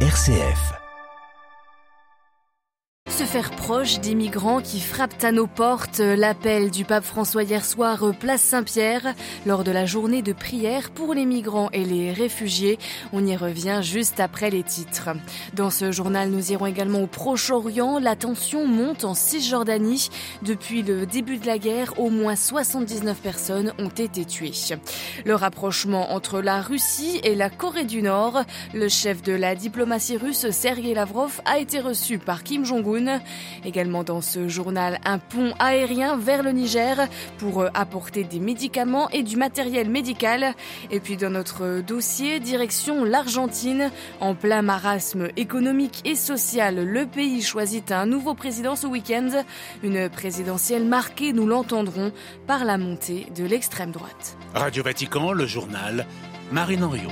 RCF se faire proche des migrants qui frappent à nos portes. L'appel du pape François hier soir, place Saint-Pierre, lors de la journée de prière pour les migrants et les réfugiés. On y revient juste après les titres. Dans ce journal, nous irons également au Proche-Orient. La tension monte en Cisjordanie. Depuis le début de la guerre, au moins 79 personnes ont été tuées. Le rapprochement entre la Russie et la Corée du Nord. Le chef de la diplomatie russe, Sergei Lavrov, a été reçu par Kim Jong-un Également dans ce journal, un pont aérien vers le Niger pour euh, apporter des médicaments et du matériel médical. Et puis dans notre dossier, direction l'Argentine. En plein marasme économique et social, le pays choisit un nouveau président ce week-end. Une présidentielle marquée, nous l'entendrons, par la montée de l'extrême droite. Radio Vatican, le journal, Marine Henriot.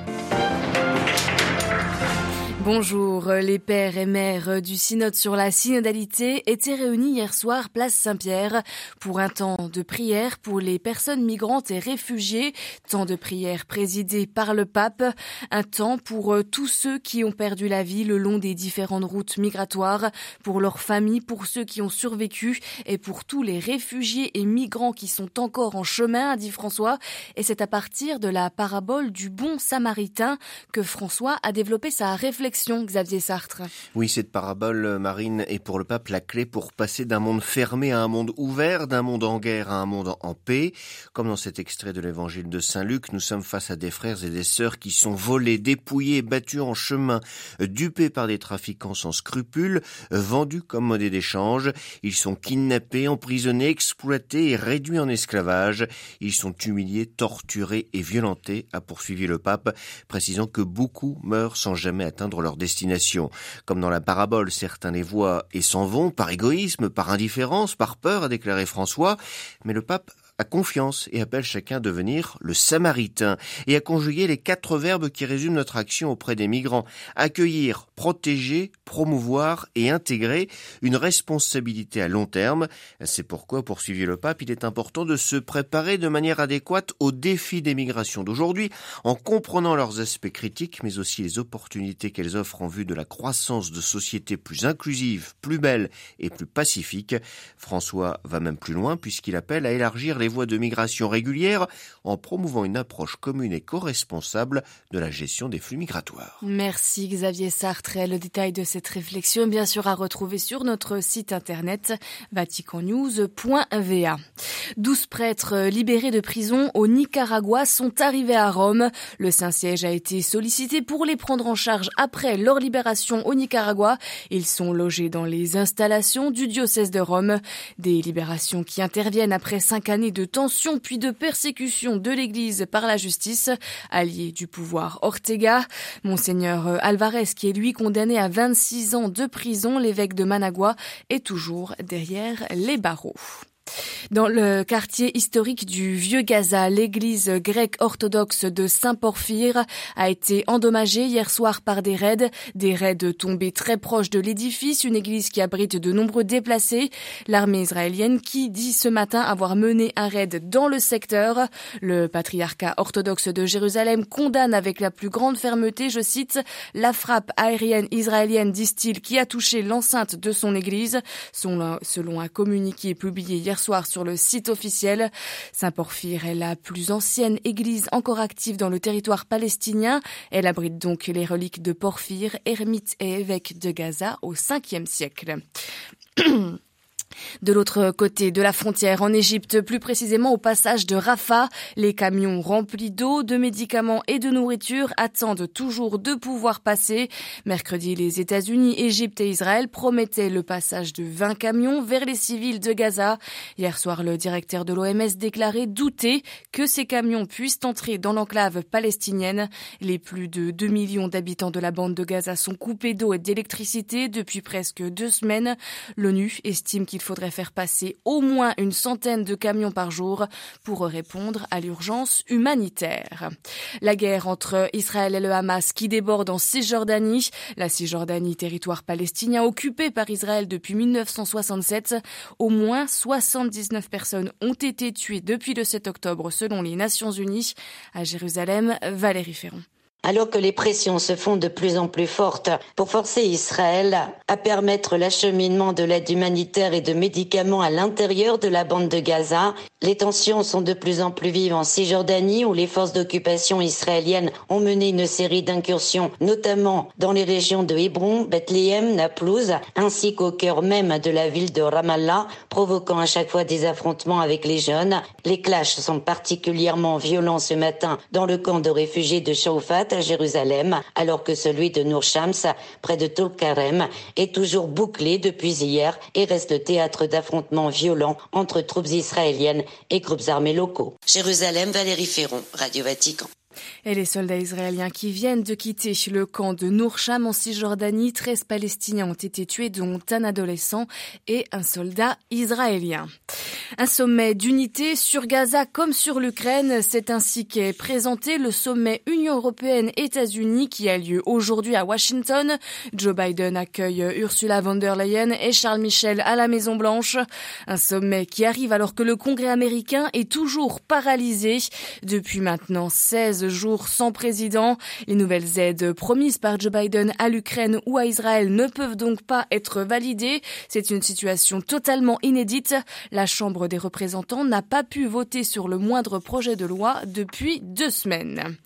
Bonjour, les pères et mères du synode sur la synodalité étaient réunis hier soir place Saint-Pierre pour un temps de prière pour les personnes migrantes et réfugiées, temps de prière présidé par le pape, un temps pour tous ceux qui ont perdu la vie le long des différentes routes migratoires, pour leurs familles, pour ceux qui ont survécu et pour tous les réfugiés et migrants qui sont encore en chemin, dit François, et c'est à partir de la parabole du bon samaritain que François a développé sa réflexion Xavier Sartre. Oui, cette parabole euh, marine est pour le pape la clé pour passer d'un monde fermé à un monde ouvert, d'un monde en guerre à un monde en paix. Comme dans cet extrait de l'évangile de Saint Luc, nous sommes face à des frères et des sœurs qui sont volés, dépouillés, battus en chemin, dupés par des trafiquants sans scrupules, vendus comme monnaie d'échange. Ils sont kidnappés, emprisonnés, exploités et réduits en esclavage. Ils sont humiliés, torturés et violentés, a poursuivi le pape, précisant que beaucoup meurent sans jamais atteindre leur destination. Comme dans la parabole, certains les voient et s'en vont par égoïsme, par indifférence, par peur, a déclaré François, mais le pape a confiance et appelle chacun à devenir le samaritain et à conjuguer les quatre verbes qui résument notre action auprès des migrants. Accueillir, protéger, promouvoir et intégrer une responsabilité à long terme. C'est pourquoi, poursuivit le pape, il est important de se préparer de manière adéquate aux défis des migrations d'aujourd'hui en comprenant leurs aspects critiques mais aussi les opportunités qu'elles offrent en vue de la croissance de sociétés plus inclusives, plus belles et plus pacifiques. François va même plus loin puisqu'il appelle à élargir les voies de migration régulières en promouvant une approche commune et co-responsable de la gestion des flux migratoires. Merci Xavier Sartre. Le détail de cette réflexion, bien sûr, à retrouver sur notre site internet vaticannews.va. 12 prêtres libérés de prison au Nicaragua sont arrivés à Rome. Le Saint-Siège a été sollicité pour les prendre en charge après leur libération au Nicaragua. Ils sont logés dans les installations du diocèse de Rome. Des libérations qui interviennent après cinq années de tension puis de persécution de l'Église par la justice, allié du pouvoir Ortega. Monseigneur Alvarez, qui est lui condamné à 26 ans de prison, l'évêque de Managua, est toujours derrière les barreaux. Dans le quartier historique du Vieux Gaza, l'église grecque orthodoxe de Saint-Porphyre a été endommagée hier soir par des raids. Des raids tombés très proches de l'édifice, une église qui abrite de nombreux déplacés. L'armée israélienne qui dit ce matin avoir mené un raid dans le secteur. Le patriarcat orthodoxe de Jérusalem condamne avec la plus grande fermeté, je cite, la frappe aérienne israélienne, disent-ils, qui a touché l'enceinte de son église. Selon un communiqué publié hier soir sur le site officiel. Saint-Porphyre est la plus ancienne église encore active dans le territoire palestinien. Elle abrite donc les reliques de Porphyre, ermite et évêque de Gaza au 5e siècle. De l'autre côté de la frontière, en Égypte, plus précisément au passage de Rafah, les camions remplis d'eau, de médicaments et de nourriture attendent toujours de pouvoir passer. Mercredi, les États-Unis, Égypte et Israël promettaient le passage de 20 camions vers les civils de Gaza. Hier soir, le directeur de l'OMS déclarait douter que ces camions puissent entrer dans l'enclave palestinienne. Les plus de 2 millions d'habitants de la bande de Gaza sont coupés d'eau et d'électricité depuis presque deux semaines. L'ONU estime qu'il faudrait faire passer au moins une centaine de camions par jour pour répondre à l'urgence humanitaire. La guerre entre Israël et le Hamas qui déborde en Cisjordanie, la Cisjordanie, territoire palestinien occupé par Israël depuis 1967, au moins 79 personnes ont été tuées depuis le 7 octobre selon les Nations Unies. À Jérusalem, Valérie Ferron. Alors que les pressions se font de plus en plus fortes pour forcer Israël à permettre l'acheminement de l'aide humanitaire et de médicaments à l'intérieur de la bande de Gaza. Les tensions sont de plus en plus vives en Cisjordanie où les forces d'occupation israéliennes ont mené une série d'incursions, notamment dans les régions de Hébron, Bethléem, Naplouse, ainsi qu'au cœur même de la ville de Ramallah, provoquant à chaque fois des affrontements avec les jeunes. Les clashs sont particulièrement violents ce matin dans le camp de réfugiés de Shaufat à Jérusalem, alors que celui de Nour Shams, près de Tulkarem, est toujours bouclé depuis hier et reste le théâtre d'affrontements violents entre troupes israéliennes et groupes armés locaux. Jérusalem, Valérie Ferron, Radio Vatican. Et les soldats israéliens qui viennent de quitter le camp de Nourcham en Cisjordanie, 13 Palestiniens ont été tués, dont un adolescent et un soldat israélien. Un sommet d'unité sur Gaza comme sur l'Ukraine, c'est ainsi qu'est présenté le sommet Union européenne-États-Unis qui a lieu aujourd'hui à Washington. Joe Biden accueille Ursula von der Leyen et Charles Michel à la Maison Blanche. Un sommet qui arrive alors que le Congrès américain est toujours paralysé depuis maintenant 16 jours sans président. Les nouvelles aides promises par Joe Biden à l'Ukraine ou à Israël ne peuvent donc pas être validées. C'est une situation totalement inédite. La Chambre des représentants n'a pas pu voter sur le moindre projet de loi depuis deux semaines.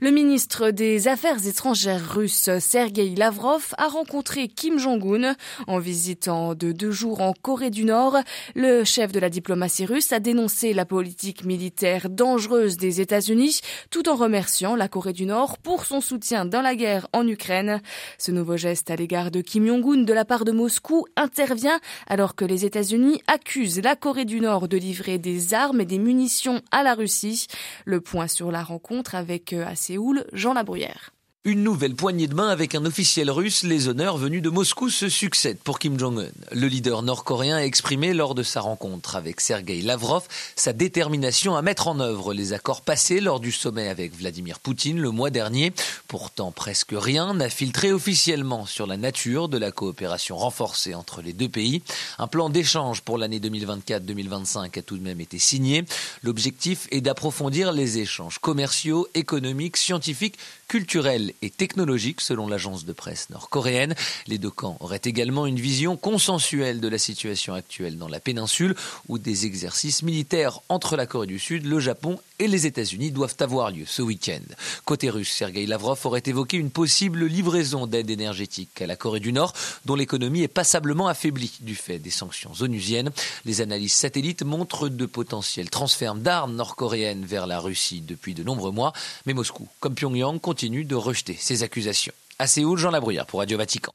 Le ministre des Affaires étrangères russe, Sergei Lavrov, a rencontré Kim Jong-un en visitant de deux jours en Corée du Nord. Le chef de la diplomatie russe a dénoncé la politique militaire dangereuse des États-Unis tout en en remerciant la Corée du Nord pour son soutien dans la guerre en Ukraine. Ce nouveau geste à l'égard de Kim Jong-un de la part de Moscou intervient alors que les États-Unis accusent la Corée du Nord de livrer des armes et des munitions à la Russie. Le point sur la rencontre avec euh, à Séoul, Jean Labruyère. Une nouvelle poignée de main avec un officiel russe, les honneurs venus de Moscou se succèdent pour Kim Jong-un. Le leader nord-coréen a exprimé lors de sa rencontre avec Sergei Lavrov sa détermination à mettre en œuvre les accords passés lors du sommet avec Vladimir Poutine le mois dernier. Pourtant, presque rien n'a filtré officiellement sur la nature de la coopération renforcée entre les deux pays. Un plan d'échange pour l'année 2024-2025 a tout de même été signé. L'objectif est d'approfondir les échanges commerciaux, économiques, scientifiques, culturels et technologique, selon l'agence de presse nord-coréenne. Les deux camps auraient également une vision consensuelle de la situation actuelle dans la péninsule, où des exercices militaires entre la Corée du Sud, le Japon et les États-Unis doivent avoir lieu ce week-end. Côté russe, Sergei Lavrov aurait évoqué une possible livraison d'aide énergétique à la Corée du Nord, dont l'économie est passablement affaiblie du fait des sanctions onusiennes. Les analyses satellites montrent de potentiels transferts d'armes nord-coréennes vers la Russie depuis de nombreux mois, mais Moscou, comme Pyongyang, continue de rejeter ces accusations. À Séoul, Jean Labruyère pour Radio Vatican.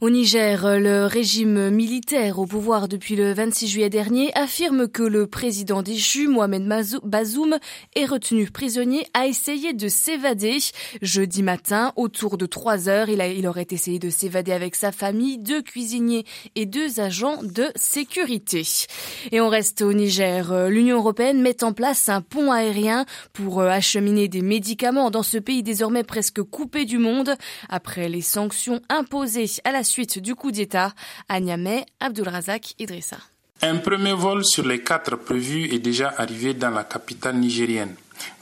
Au Niger, le régime militaire au pouvoir depuis le 26 juillet dernier affirme que le président déchu, Mohamed Bazoum, est retenu prisonnier, a essayé de s'évader. Jeudi matin, autour de 3 heures, il, aurait essayé de s'évader avec sa famille, deux cuisiniers et deux agents de sécurité. Et on reste au Niger. L'Union européenne met en place un pont aérien pour euh, acheminer des médicaments dans ce pays désormais presque coupé du monde après les sanctions imposées à la suite du coup d'État à Niamey, Abdulrazak Idrissa. Un premier vol sur les quatre prévus est déjà arrivé dans la capitale nigérienne.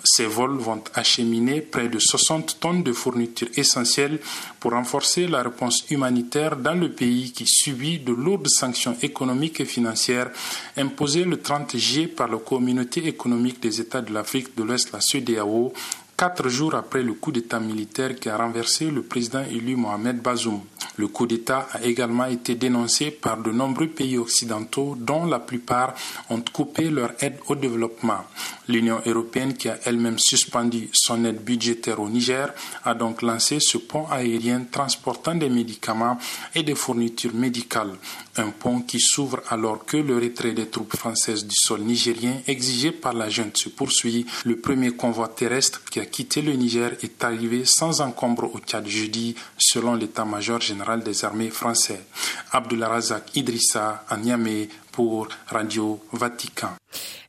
Ces vols vont acheminer près de 60 tonnes de fournitures essentielles pour renforcer la réponse humanitaire dans le pays qui subit de lourdes sanctions économiques et financières imposées le 30 juillet par la communauté économique des États de l'Afrique de l'Ouest, la CEDEAO, quatre jours après le coup d'État militaire qui a renversé le président élu Mohamed Bazoum. Le coup d'État a également été dénoncé par de nombreux pays occidentaux dont la plupart ont coupé leur aide au développement. L'Union européenne, qui a elle-même suspendu son aide budgétaire au Niger, a donc lancé ce pont aérien transportant des médicaments et des fournitures médicales. Un pont qui s'ouvre alors que le retrait des troupes françaises du sol nigérien exigé par la junte se poursuit. Le premier convoi terrestre qui a quitté le Niger est arrivé sans encombre au Tchad jeudi, selon l'état-major général des armées français. Abdullah Razak Idrissa à Niamey pour Radio Vatican.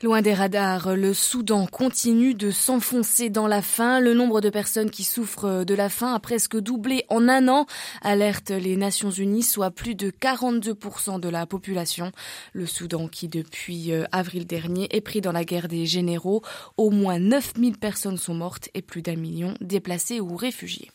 Loin des radars, le Soudan continue de s'enfoncer dans la faim. Le nombre de personnes qui souffrent de la faim a presque doublé en un an, alerte les Nations Unies, soit plus de 42% de la population. Le Soudan qui, depuis euh, avril dernier, est pris dans la guerre des généraux. Au moins 9000 personnes sont mortes et plus d'un million déplacées ou réfugiées.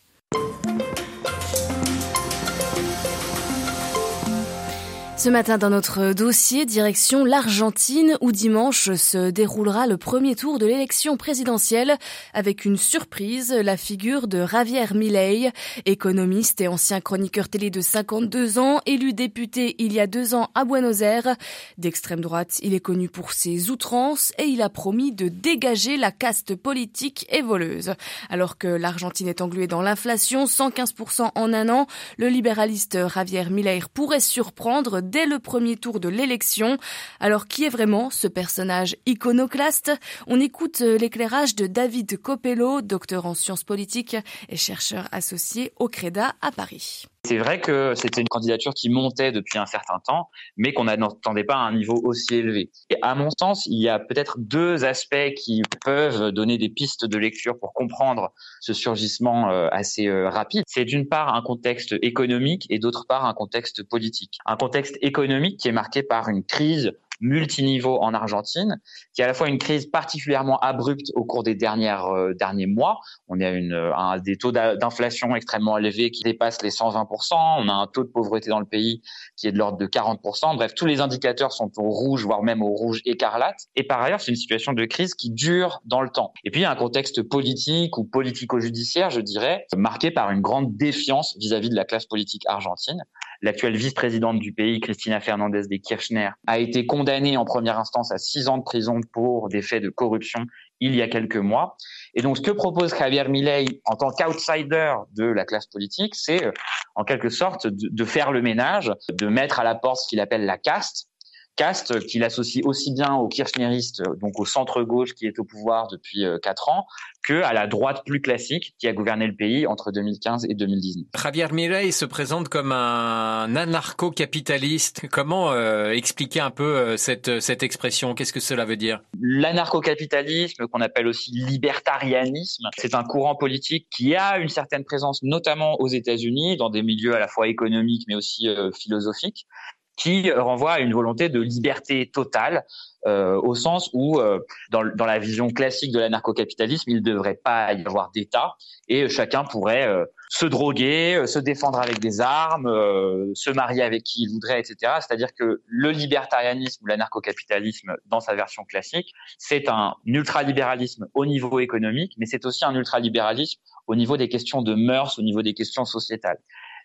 Ce matin, dans notre dossier, direction l'Argentine, où dimanche se déroulera le premier tour de l'élection présidentielle, avec une surprise, la figure de Javier Milei, économiste et ancien chroniqueur télé de 52 ans, élu député il y a deux ans à Buenos Aires. D'extrême droite, il est connu pour ses outrances et il a promis de dégager la caste politique et voleuse. Alors que l'Argentine est engluée dans l'inflation, 115% en un an, le libéraliste Javier Milei pourrait surprendre dès le premier tour de l'élection. Alors qui est vraiment ce personnage iconoclaste? On écoute euh, l'éclairage de David Copello, docteur en sciences politiques et chercheur associé au CREDA à Paris. C'est vrai que c'était une candidature qui montait depuis un certain temps, mais qu'on n'entendait pas à un niveau aussi élevé. Et à mon sens, il y a peut-être deux aspects qui peuvent donner des pistes de lecture pour comprendre ce surgissement euh, assez euh, rapide. C'est d'une part un contexte économique et d'autre part un contexte politique. Un contexte économique qui est marqué par une crise multiniveau en Argentine, qui est à la fois une crise particulièrement abrupte au cours des dernières, euh, derniers mois. On a une, un, des taux d'inflation extrêmement élevés qui dépassent les 120%. On a un taux de pauvreté dans le pays qui est de l'ordre de 40%. Bref, tous les indicateurs sont au rouge, voire même au rouge écarlate. Et par ailleurs, c'est une situation de crise qui dure dans le temps. Et puis, il y a un contexte politique ou politico-judiciaire, je dirais, marqué par une grande défiance vis-à-vis -vis de la classe politique argentine. L'actuelle vice-présidente du pays, Cristina Fernandez de Kirchner, a été condamnée en première instance à six ans de prison pour des faits de corruption il y a quelques mois. Et donc, ce que propose Javier Milei en tant qu'outsider de la classe politique, c'est euh, en quelque sorte de, faire le ménage, de mettre à la porte ce qu'il appelle la caste, caste qu'il associe aussi bien aux kirchneristes, donc au centre-gauche qui est au pouvoir depuis euh, quatre ans, que à la droite plus classique qui a gouverné le pays entre 2015 et 2019. Javier Milei se présente comme un anarcho-capitaliste. Comment euh, expliquer un peu euh, cette, cette expression? Qu'est-ce que cela veut dire? L'anarcho-capitalisme, qu'on appelle aussi libertarianisme, c'est un courant politique qui a une certaine présence notamment aux États-Unis, dans des milieux à la fois économiques mais aussi philosophiques qui renvoie à une volonté de liberté totale, euh, au sens où, euh, dans, dans, la vision classique de l'anarcho-capitalisme, il ne devrait pas y avoir d'État et chacun pourrait euh, se droguer, euh, se défendre avec des armes, euh, se marier avec qui il voudrait, etc. C'est-à-dire que le libertarianisme ou l'anarcho-capitalisme, dans sa version classique, c'est un ultralibéralisme au niveau économique, mais c'est aussi un ultralibéralisme au niveau des questions de mœurs, au niveau des questions sociétales.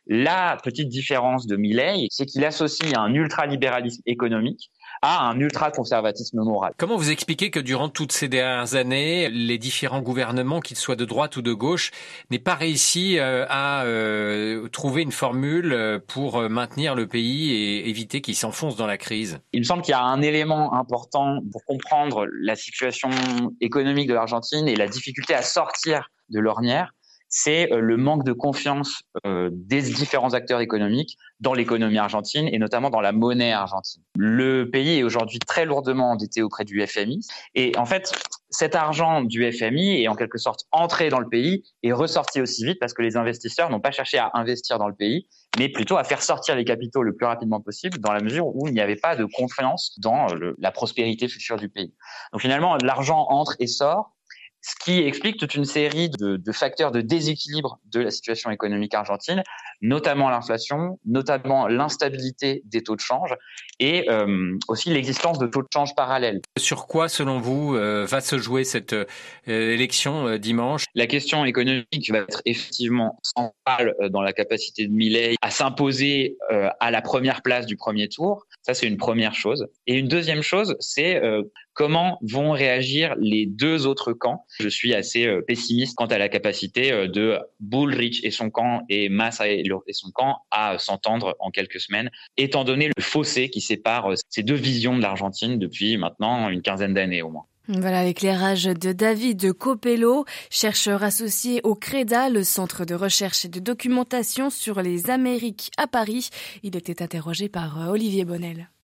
La petite différence de Milley, c'est qu'il associe un ultralibéralisme économique à un ultra-conservatisme moral. Comment vous expliquez que durant toutes ces dernières années, les différents gouvernements, qu'ils soient de droite ou de gauche, n'aient pas réussi euh, à euh, trouver une formule euh, pour maintenir le pays et éviter qu'il s'enfonce dans la crise? Il me semble qu'il y a un élément important pour comprendre la situation économique de l'Argentine et la difficulté à sortir de l'ornière c'est euh, le manque de confiance euh, des différents acteurs économiques dans l'économie argentine et notamment dans la monnaie argentine. Le pays est aujourd'hui très lourdement endetté auprès du FMI et en fait, cet argent du FMI est en quelque sorte entré dans le pays et ressorti aussi vite parce que les investisseurs n'ont pas cherché à investir dans le pays, mais plutôt à faire sortir les capitaux le plus rapidement possible dans la mesure où il n'y avait pas de confiance dans la prospérité future du pays. Donc finalement, l'argent entre et sort ce qui explique toute une série de, de, facteurs de déséquilibre de la situation économique argentine, notamment l'inflation, notamment l'instabilité des taux de change et euh, aussi l'existence de taux de change parallèles. Sur quoi, selon vous, euh, va se jouer cette euh, élection dimanche? La question économique va être effectivement centrale dans la capacité de Milley à s'imposer à la première place du premier tour. Ça, c'est une première chose. Et une deuxième chose, c'est comment vont réagir les deux autres camps. Je suis assez euh, pessimiste quant à la capacité euh, de Bullrich et son camp et Massa et son camp à s'entendre en quelques semaines, étant donné le fossé qui sépare euh, ces deux visions de l'Argentine depuis maintenant une quinzaine d'années au moins. Voilà l'éclairage de David Copello, chercheur associé au CREDA, le centre de recherche et de documentation sur les Amériques à Paris. Il était interrogé par Olivier Bonnel.